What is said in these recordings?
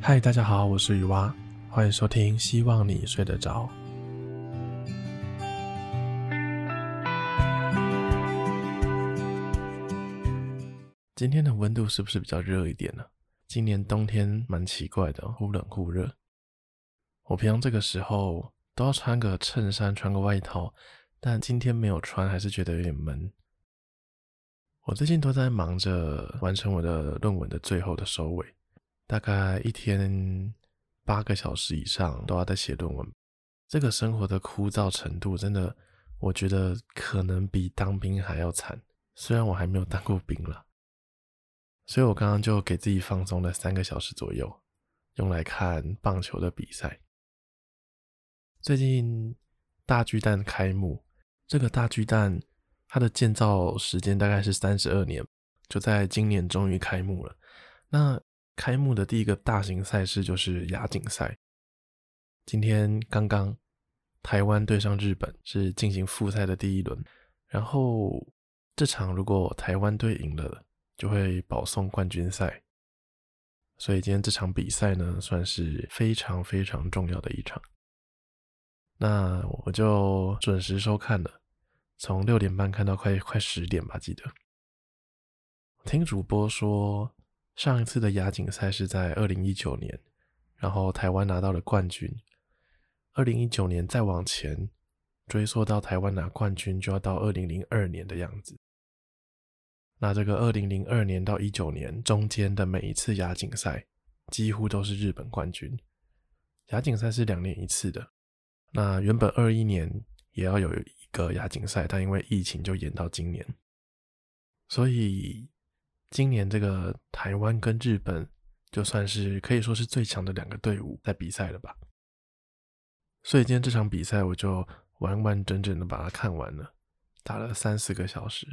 嗨，大家好，我是雨蛙，欢迎收听，希望你睡得着。今天的温度是不是比较热一点呢？今年冬天蛮奇怪的，忽冷忽热。我平常这个时候都要穿个衬衫，穿个外套，但今天没有穿，还是觉得有点闷。我最近都在忙着完成我的论文的最后的收尾。大概一天八个小时以上都要在写论文，这个生活的枯燥程度真的，我觉得可能比当兵还要惨。虽然我还没有当过兵了，所以我刚刚就给自己放松了三个小时左右，用来看棒球的比赛。最近大巨蛋开幕，这个大巨蛋它的建造时间大概是三十二年，就在今年终于开幕了。那开幕的第一个大型赛事就是亚锦赛。今天刚刚台湾对上日本是进行复赛的第一轮，然后这场如果台湾队赢了，就会保送冠军赛。所以今天这场比赛呢，算是非常非常重要的一场。那我就准时收看了，从六点半看到快快十点吧，记得。听主播说。上一次的亚锦赛是在二零一九年，然后台湾拿到了冠军。二零一九年再往前追溯到台湾拿冠军，就要到二零零二年的样子。那这个二零零二年到一九年中间的每一次亚锦赛，几乎都是日本冠军。亚锦赛是两年一次的。那原本二一年也要有一个亚锦赛，但因为疫情就延到今年，所以。今年这个台湾跟日本就算是可以说是最强的两个队伍在比赛了吧，所以今天这场比赛我就完完整整的把它看完了，打了三四个小时，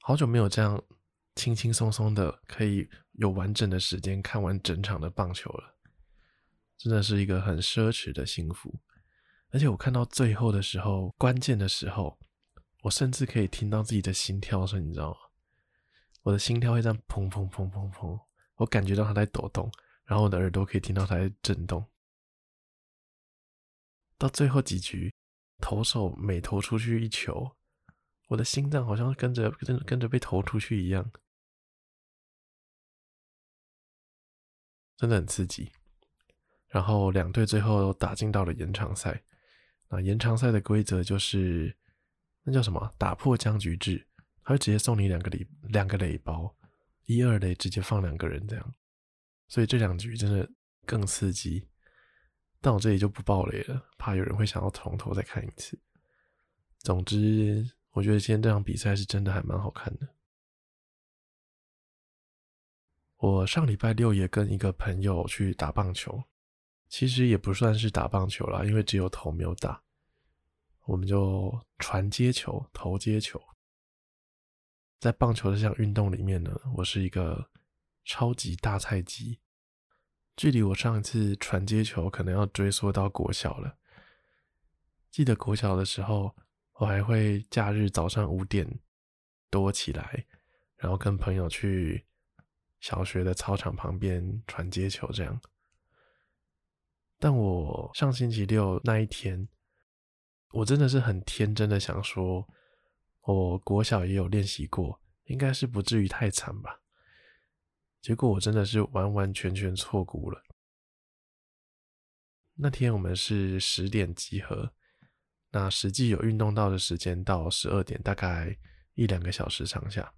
好久没有这样轻轻松松的可以有完整的时间看完整场的棒球了，真的是一个很奢侈的幸福，而且我看到最后的时候，关键的时候，我甚至可以听到自己的心跳声，你知道吗？我的心跳会这样砰砰砰砰砰，我感觉到它在抖动，然后我的耳朵可以听到它在震动。到最后几局，投手每投出去一球，我的心脏好像跟着跟跟着被投出去一样，真的很刺激。然后两队最后打进到了延长赛，那延长赛的规则就是那叫什么？打破僵局制。他会直接送你两个礼两个雷包，一二垒直接放两个人这样，所以这两局真的更刺激。但我这里就不爆雷了，怕有人会想要从头再看一次。总之，我觉得今天这场比赛是真的还蛮好看的。我上礼拜六也跟一个朋友去打棒球，其实也不算是打棒球啦，因为只有投没有打，我们就传接球、投接球。在棒球这项运动里面呢，我是一个超级大菜鸡。距离我上一次传接球可能要追溯到国小了。记得国小的时候，我还会假日早上五点多起来，然后跟朋友去小学的操场旁边传接球这样。但我上星期六那一天，我真的是很天真的想说。我国小也有练习过，应该是不至于太惨吧。结果我真的是完完全全错估了。那天我们是十点集合，那实际有运动到的时间到十二点，大概一两个小时上下。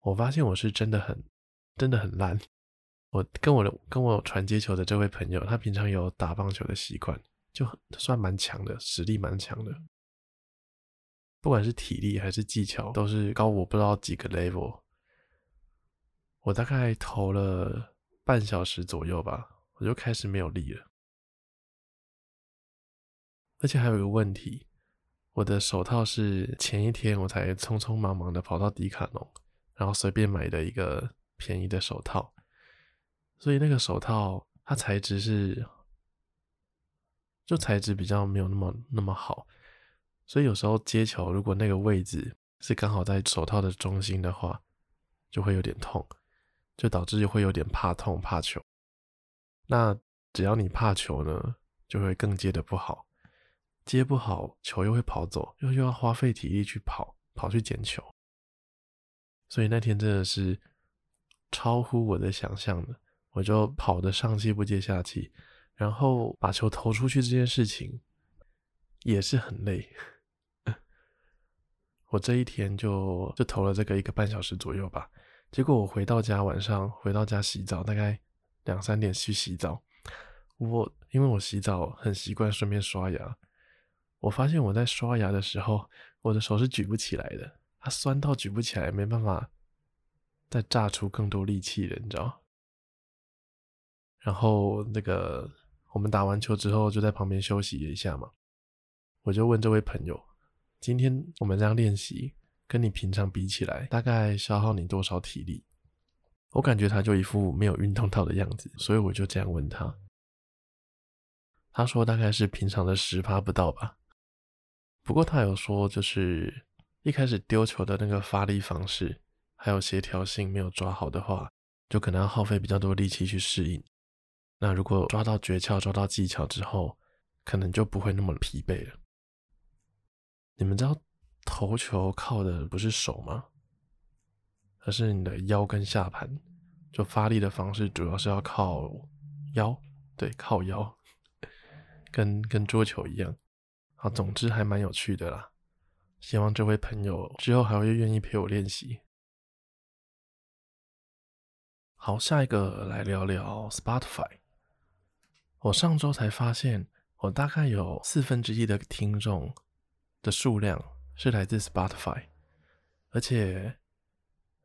我发现我是真的很真的很烂。我跟我的跟我传接球的这位朋友，他平常有打棒球的习惯，就算蛮强的，实力蛮强的。不管是体力还是技巧，都是高我不知道几个 level。我大概投了半小时左右吧，我就开始没有力了。而且还有一个问题，我的手套是前一天我才匆匆忙忙的跑到迪卡侬，然后随便买的一个便宜的手套，所以那个手套它材质是，就材质比较没有那么那么好。所以有时候接球，如果那个位置是刚好在手套的中心的话，就会有点痛。就导致会有点怕痛、怕球。那只要你怕球呢，就会更接得不好，接不好，球又会跑走，又又要花费体力去跑，跑去捡球。所以那天真的是超乎我的想象的，我就跑得上气不接下气，然后把球投出去这件事情也是很累。我这一天就就投了这个一个半小时左右吧，结果我回到家，晚上回到家洗澡，大概两三点去洗澡。我因为我洗澡很习惯顺便刷牙，我发现我在刷牙的时候，我的手是举不起来的，它酸到举不起来，没办法再榨出更多力气了，你知道？然后那个我们打完球之后就在旁边休息了一下嘛，我就问这位朋友。今天我们这样练习，跟你平常比起来，大概消耗你多少体力？我感觉他就一副没有运动到的样子，所以我就这样问他。他说大概是平常的十趴不到吧。不过他有说，就是一开始丢球的那个发力方式，还有协调性没有抓好的话，就可能要耗费比较多力气去适应。那如果抓到诀窍、抓到技巧之后，可能就不会那么疲惫了。你们知道投球靠的不是手吗？而是你的腰跟下盘。就发力的方式主要是要靠腰，对，靠腰，跟跟桌球一样。好，总之还蛮有趣的啦。希望这位朋友之后还会愿意陪我练习。好，下一个来聊聊 Spotify。我上周才发现，我大概有四分之一的听众。的数量是来自 Spotify，而且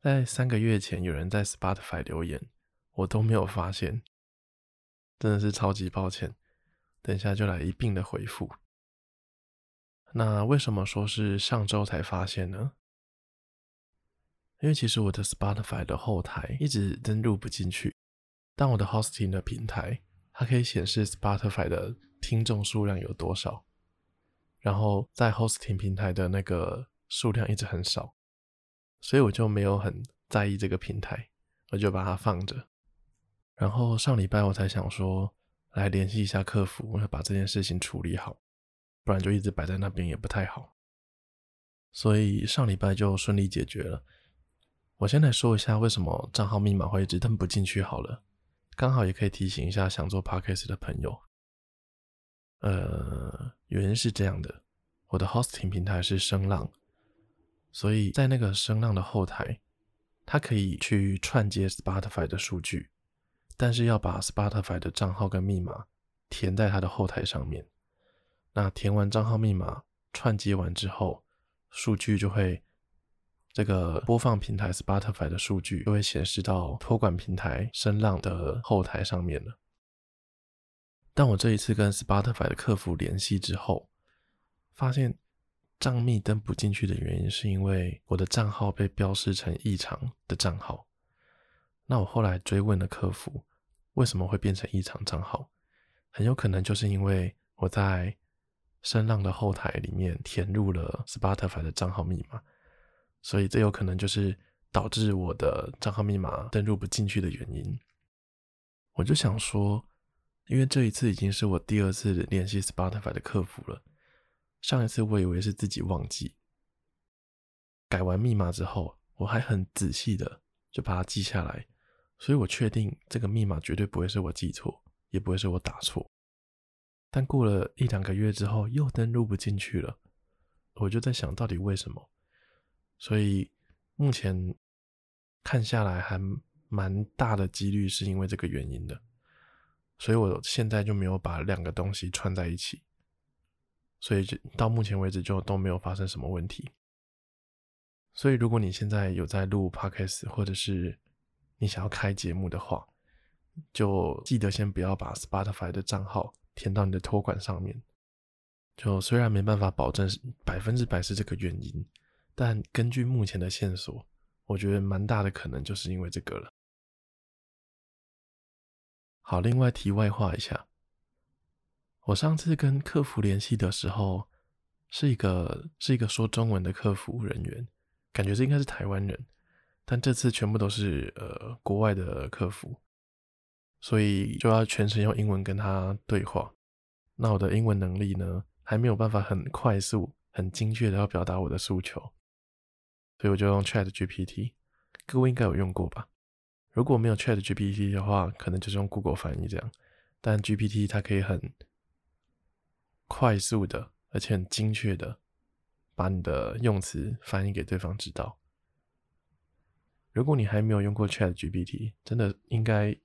在三个月前有人在 Spotify 留言，我都没有发现，真的是超级抱歉。等一下就来一并的回复。那为什么说是上周才发现呢？因为其实我的 Spotify 的后台一直登录不进去，但我的 Hosting 的平台它可以显示 Spotify 的听众数量有多少。然后在 hosting 平台的那个数量一直很少，所以我就没有很在意这个平台，我就把它放着。然后上礼拜我才想说，来联系一下客服，我要把这件事情处理好，不然就一直摆在那边也不太好。所以上礼拜就顺利解决了。我先来说一下为什么账号密码会一直登不进去好了，刚好也可以提醒一下想做 podcast 的朋友。呃，原因是这样的，我的 hosting 平台是声浪，所以在那个声浪的后台，它可以去串接 Spotify 的数据，但是要把 Spotify 的账号跟密码填在它的后台上面。那填完账号密码串接完之后，数据就会这个播放平台 Spotify 的数据就会显示到托管平台声浪的后台上面了。但我这一次跟 Spotify 的客服联系之后，发现账密登不进去的原因是因为我的账号被标示成异常的账号。那我后来追问了客服，为什么会变成异常账号？很有可能就是因为我在声浪的后台里面填入了 Spotify 的账号密码，所以这有可能就是导致我的账号密码登录不进去的原因。我就想说。因为这一次已经是我第二次联系 Spotify 的客服了。上一次我以为是自己忘记，改完密码之后，我还很仔细的就把它记下来，所以我确定这个密码绝对不会是我记错，也不会是我打错。但过了一两个月之后，又登录不进去了，我就在想到底为什么？所以目前看下来，还蛮大的几率是因为这个原因的。所以我现在就没有把两个东西串在一起，所以就到目前为止就都没有发生什么问题。所以如果你现在有在录 Podcast，或者是你想要开节目的话，就记得先不要把 Spotify 的账号填到你的托管上面。就虽然没办法保证百分之百是这个原因，但根据目前的线索，我觉得蛮大的可能就是因为这个了。好，另外题外话一下，我上次跟客服联系的时候，是一个是一个说中文的客服人员，感觉这应该是台湾人，但这次全部都是呃国外的客服，所以就要全程用英文跟他对话。那我的英文能力呢，还没有办法很快速、很精确的要表达我的诉求，所以我就用 Chat GPT。各位应该有用过吧？如果没有 Chat GPT 的话，可能就是用 Google 翻译这样。但 GPT 它可以很快速的，而且很精确的把你的用词翻译给对方知道。如果你还没有用过 Chat GPT，真的应该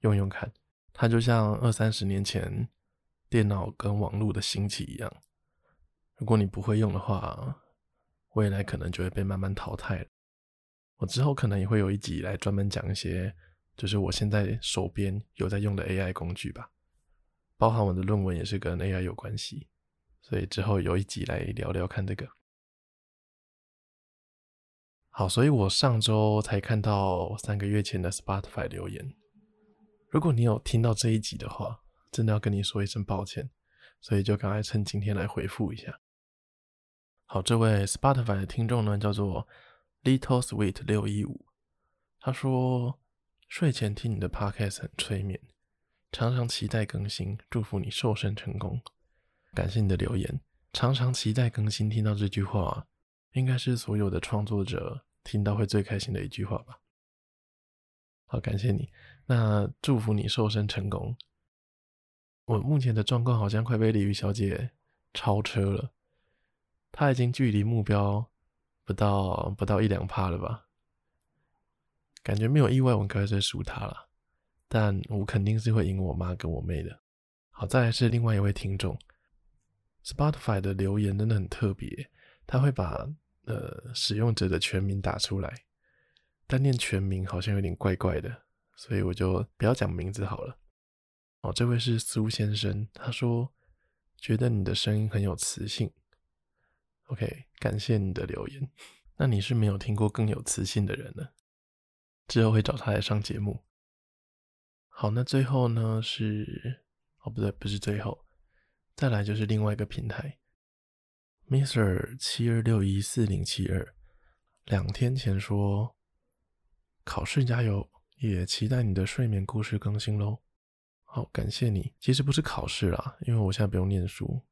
用用看。它就像二三十年前电脑跟网络的兴起一样。如果你不会用的话，未来可能就会被慢慢淘汰了。我之后可能也会有一集来专门讲一些，就是我现在手边有在用的 AI 工具吧，包含我的论文也是跟 AI 有关系，所以之后有一集来聊聊看这个。好，所以我上周才看到三个月前的 Spotify 留言，如果你有听到这一集的话，真的要跟你说一声抱歉，所以就赶快趁今天来回复一下。好，这位 Spotify 的听众呢，叫做。Little Sweet 六一五，他说睡前听你的 Podcast 很催眠，常常期待更新，祝福你瘦身成功。感谢你的留言，常常期待更新，听到这句话，应该是所有的创作者听到会最开心的一句话吧。好，感谢你，那祝福你瘦身成功。我目前的状况好像快被鲤鱼小姐超车了，她已经距离目标。不到不到一两趴了吧？感觉没有意外，我应该是输他了。但我肯定是会赢我妈跟我妹的。好，再来是另外一位听众，Spotify 的留言真的很特别，他会把呃使用者的全名打出来，但念全名好像有点怪怪的，所以我就不要讲名字好了。哦，这位是苏先生，他说觉得你的声音很有磁性。OK，感谢你的留言。那你是没有听过更有磁性的人呢？之后会找他来上节目。好，那最后呢是哦，不对，不是最后，再来就是另外一个平台，Mr. 七二六一四零七二，两天前说考试加油，也期待你的睡眠故事更新喽。好，感谢你。其实不是考试啦，因为我现在不用念书，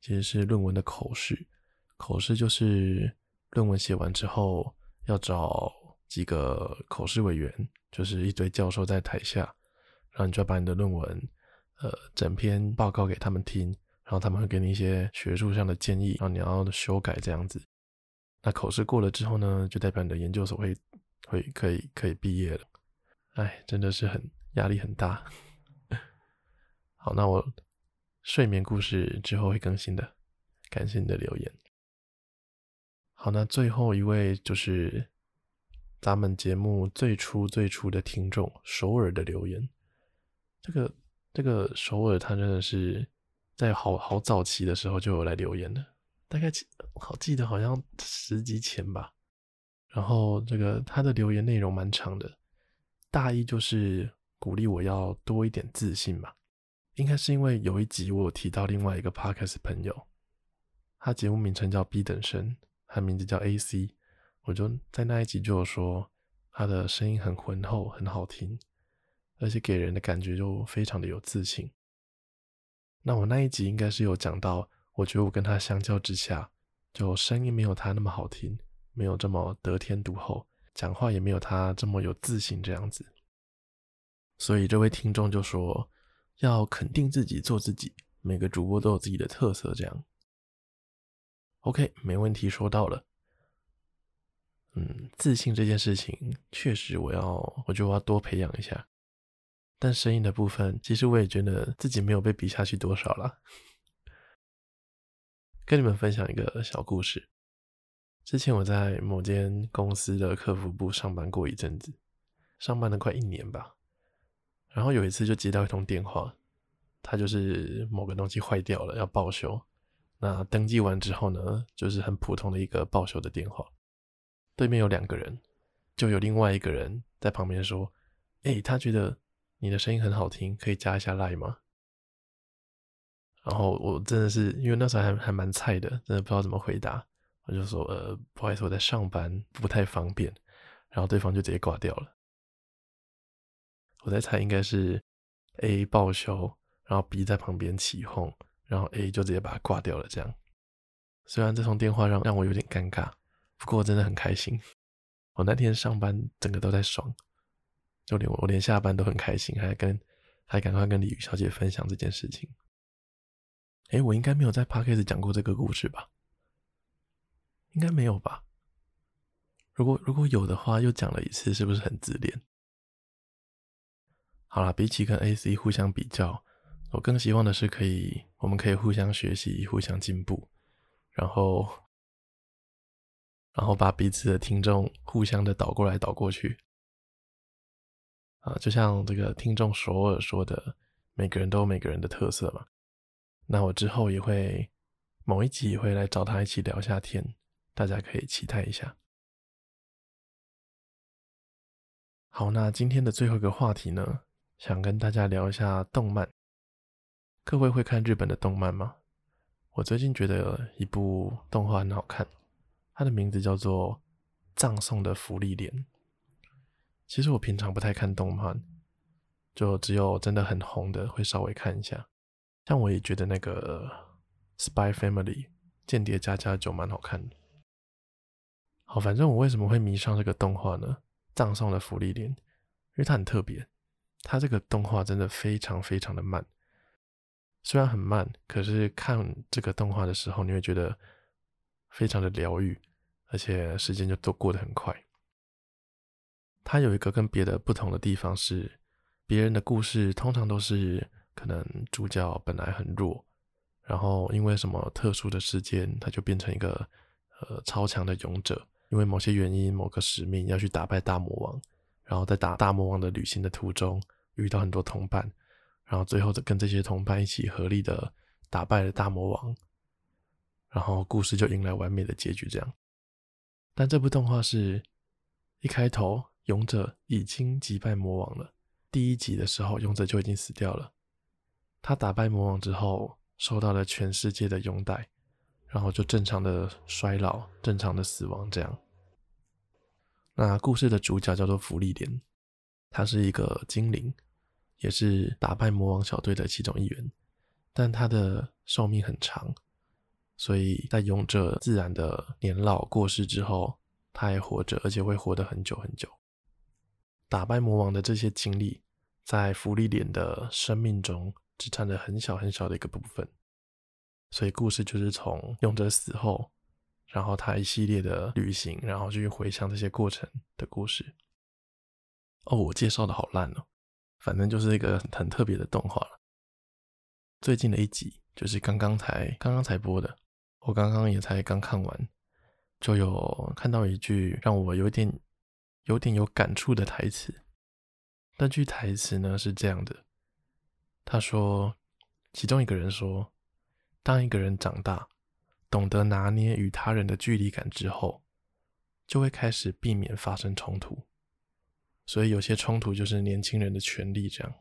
其实是论文的口试。口试就是论文写完之后要找几个口试委员，就是一堆教授在台下，然后你就要把你的论文，呃，整篇报告给他们听，然后他们会给你一些学术上的建议，然后你要修改这样子。那口试过了之后呢，就代表你的研究所会会可以可以毕业了。哎，真的是很压力很大。好，那我睡眠故事之后会更新的，感谢你的留言。好，那最后一位就是咱们节目最初最初的听众首尔的留言。这个这个首尔，他真的是在好好早期的时候就有来留言的，大概好记得好像十集前吧。然后这个他的留言内容蛮长的，大意就是鼓励我要多一点自信吧。应该是因为有一集我有提到另外一个 Podcast 朋友，他节目名称叫 B 等生。他名字叫 AC，我就在那一集就有说他的声音很浑厚，很好听，而且给人的感觉就非常的有自信。那我那一集应该是有讲到，我觉得我跟他相较之下，就声音没有他那么好听，没有这么得天独厚，讲话也没有他这么有自信这样子。所以这位听众就说要肯定自己，做自己，每个主播都有自己的特色这样。OK，没问题，说到了。嗯，自信这件事情确实我要，我觉得我要多培养一下。但声音的部分，其实我也觉得自己没有被比下去多少了。跟你们分享一个小故事。之前我在某间公司的客服部上班过一阵子，上班了快一年吧。然后有一次就接到一通电话，他就是某个东西坏掉了，要报修。那登记完之后呢，就是很普通的一个报修的电话。对面有两个人，就有另外一个人在旁边说：“哎、他觉得你的声音很好听，可以加一下 Line 吗？”然后我真的是因为那时候还还蛮菜的，真的不知道怎么回答，我就说：“呃，不好意思，我在上班，不太方便。”然后对方就直接挂掉了。我在猜应该是 A 报修，然后 B 在旁边起哄，然后 A 就直接把他挂掉了。这样，虽然这通电话让让我有点尴尬，不过真的很开心。我那天上班整个都在爽，就连我连下班都很开心，还跟还赶快跟李宇小姐分享这件事情。哎，我应该没有在 Podcast 讲过这个故事吧？应该没有吧？如果如果有的话，又讲了一次，是不是很自恋？好啦，比起跟 AC 互相比较，我更希望的是可以，我们可以互相学习，互相进步，然后，然后把彼此的听众互相的倒过来倒过去。啊，就像这个听众首尔说的，每个人都有每个人的特色嘛。那我之后也会某一集也会来找他一起聊下天，大家可以期待一下。好，那今天的最后一个话题呢？想跟大家聊一下动漫。各位会看日本的动漫吗？我最近觉得一部动画很好看，它的名字叫做《葬送的芙莉莲》。其实我平常不太看动漫，就只有真的很红的会稍微看一下。像我也觉得那个《Spy Family》间谍家家酒蛮好看的。好，反正我为什么会迷上这个动画呢？《葬送的芙莉莲》，因为它很特别。它这个动画真的非常非常的慢，虽然很慢，可是看这个动画的时候，你会觉得非常的疗愈，而且时间就都过得很快。它有一个跟别的不同的地方是，别人的故事通常都是可能主角本来很弱，然后因为什么特殊的事件，他就变成一个呃超强的勇者，因为某些原因、某个使命要去打败大魔王。然后在打大魔王的旅行的途中，遇到很多同伴，然后最后跟这些同伴一起合力的打败了大魔王，然后故事就迎来完美的结局。这样，但这部动画是一开头勇者已经击败魔王了，第一集的时候勇者就已经死掉了，他打败魔王之后受到了全世界的拥戴，然后就正常的衰老，正常的死亡这样。那故事的主角叫做芙莉莲，他是一个精灵，也是打败魔王小队的其中一员。但他的寿命很长，所以在勇者自然的年老过世之后，他还活着，而且会活得很久很久。打败魔王的这些经历，在芙莉莲的生命中只占了很小很小的一个部分。所以故事就是从勇者死后。然后他一系列的旅行，然后就去回想这些过程的故事。哦，我介绍的好烂哦，反正就是一个很特别的动画了。最近的一集就是刚刚才刚刚才播的，我刚刚也才刚看完，就有看到一句让我有点有点有感触的台词。那句台词呢是这样的，他说，其中一个人说，当一个人长大。懂得拿捏与他人的距离感之后，就会开始避免发生冲突。所以有些冲突就是年轻人的权利。这样，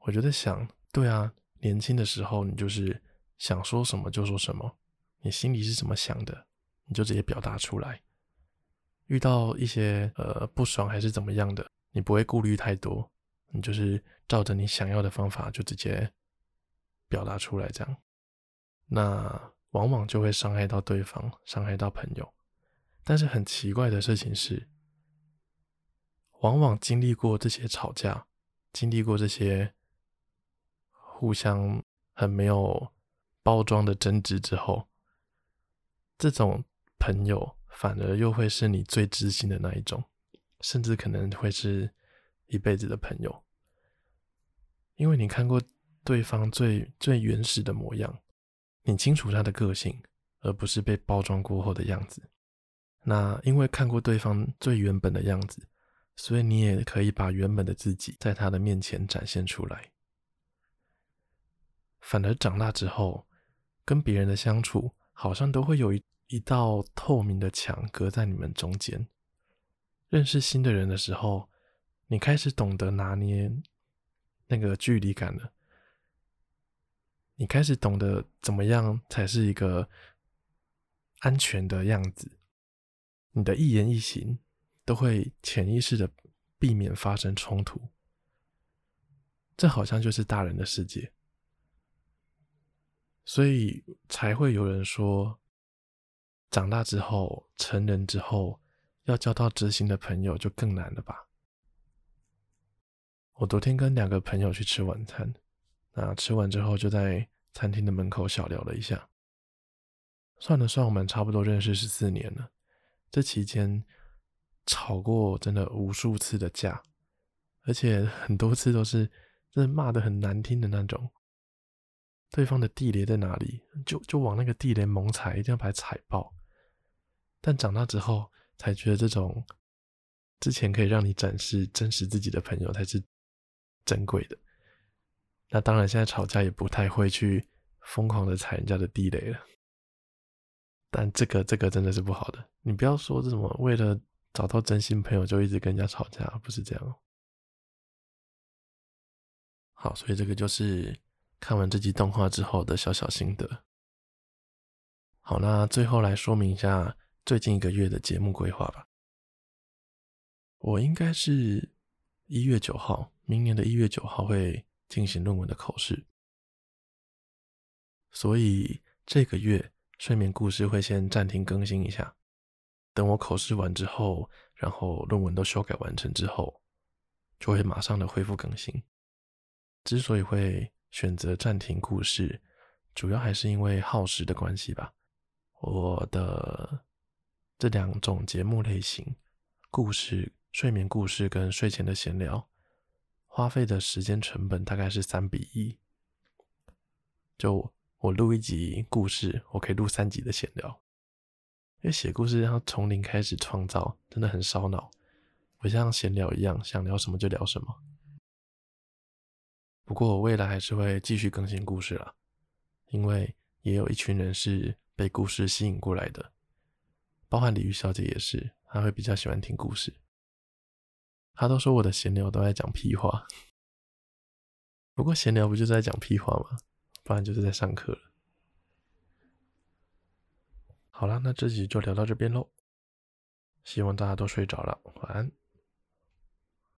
我就在想，对啊，年轻的时候你就是想说什么就说什么，你心里是怎么想的，你就直接表达出来。遇到一些呃不爽还是怎么样的，你不会顾虑太多，你就是照着你想要的方法就直接表达出来，这样。那往往就会伤害到对方，伤害到朋友。但是很奇怪的事情是，往往经历过这些吵架，经历过这些互相很没有包装的争执之后，这种朋友反而又会是你最知心的那一种，甚至可能会是一辈子的朋友，因为你看过对方最最原始的模样。你清楚他的个性，而不是被包装过后的样子。那因为看过对方最原本的样子，所以你也可以把原本的自己在他的面前展现出来。反而长大之后，跟别人的相处，好像都会有一一道透明的墙隔在你们中间。认识新的人的时候，你开始懂得拿捏那个距离感了。你开始懂得怎么样才是一个安全的样子，你的一言一行都会潜意识的避免发生冲突。这好像就是大人的世界，所以才会有人说，长大之后、成人之后，要交到知心的朋友就更难了吧？我昨天跟两个朋友去吃晚餐，那吃完之后就在餐厅的门口小聊了一下。算了算，我们差不多认识十四年了，这期间吵过真的无数次的架，而且很多次都是。真的骂的很难听的那种，对方的地雷在哪里，就就往那个地雷猛踩，一定要把它踩爆。但长大之后才觉得，这种之前可以让你展示真实自己的朋友才是珍贵的。那当然，现在吵架也不太会去疯狂的踩人家的地雷了。但这个这个真的是不好的，你不要说这什么为了找到真心朋友就一直跟人家吵架，不是这样。好，所以这个就是看完这集动画之后的小小心得。好，那最后来说明一下最近一个月的节目规划吧。我应该是一月九号，明年的一月九号会进行论文的口试，所以这个月睡眠故事会先暂停更新一下，等我口试完之后，然后论文都修改完成之后，就会马上的恢复更新。之所以会选择暂停故事，主要还是因为耗时的关系吧。我的这两种节目类型，故事、睡眠故事跟睡前的闲聊，花费的时间成本大概是三比一。就我录一集故事，我可以录三集的闲聊。因为写故事要从零开始创造，真的很烧脑，不像闲聊一样，想聊什么就聊什么。不过我未来还是会继续更新故事啦，因为也有一群人是被故事吸引过来的，包含鲤鱼小姐也是，她会比较喜欢听故事。她都说我的闲聊都在讲屁话，不过闲聊不就是在讲屁话吗？不然就是在上课了。好了，那这集就聊到这边喽，希望大家都睡着了，晚安。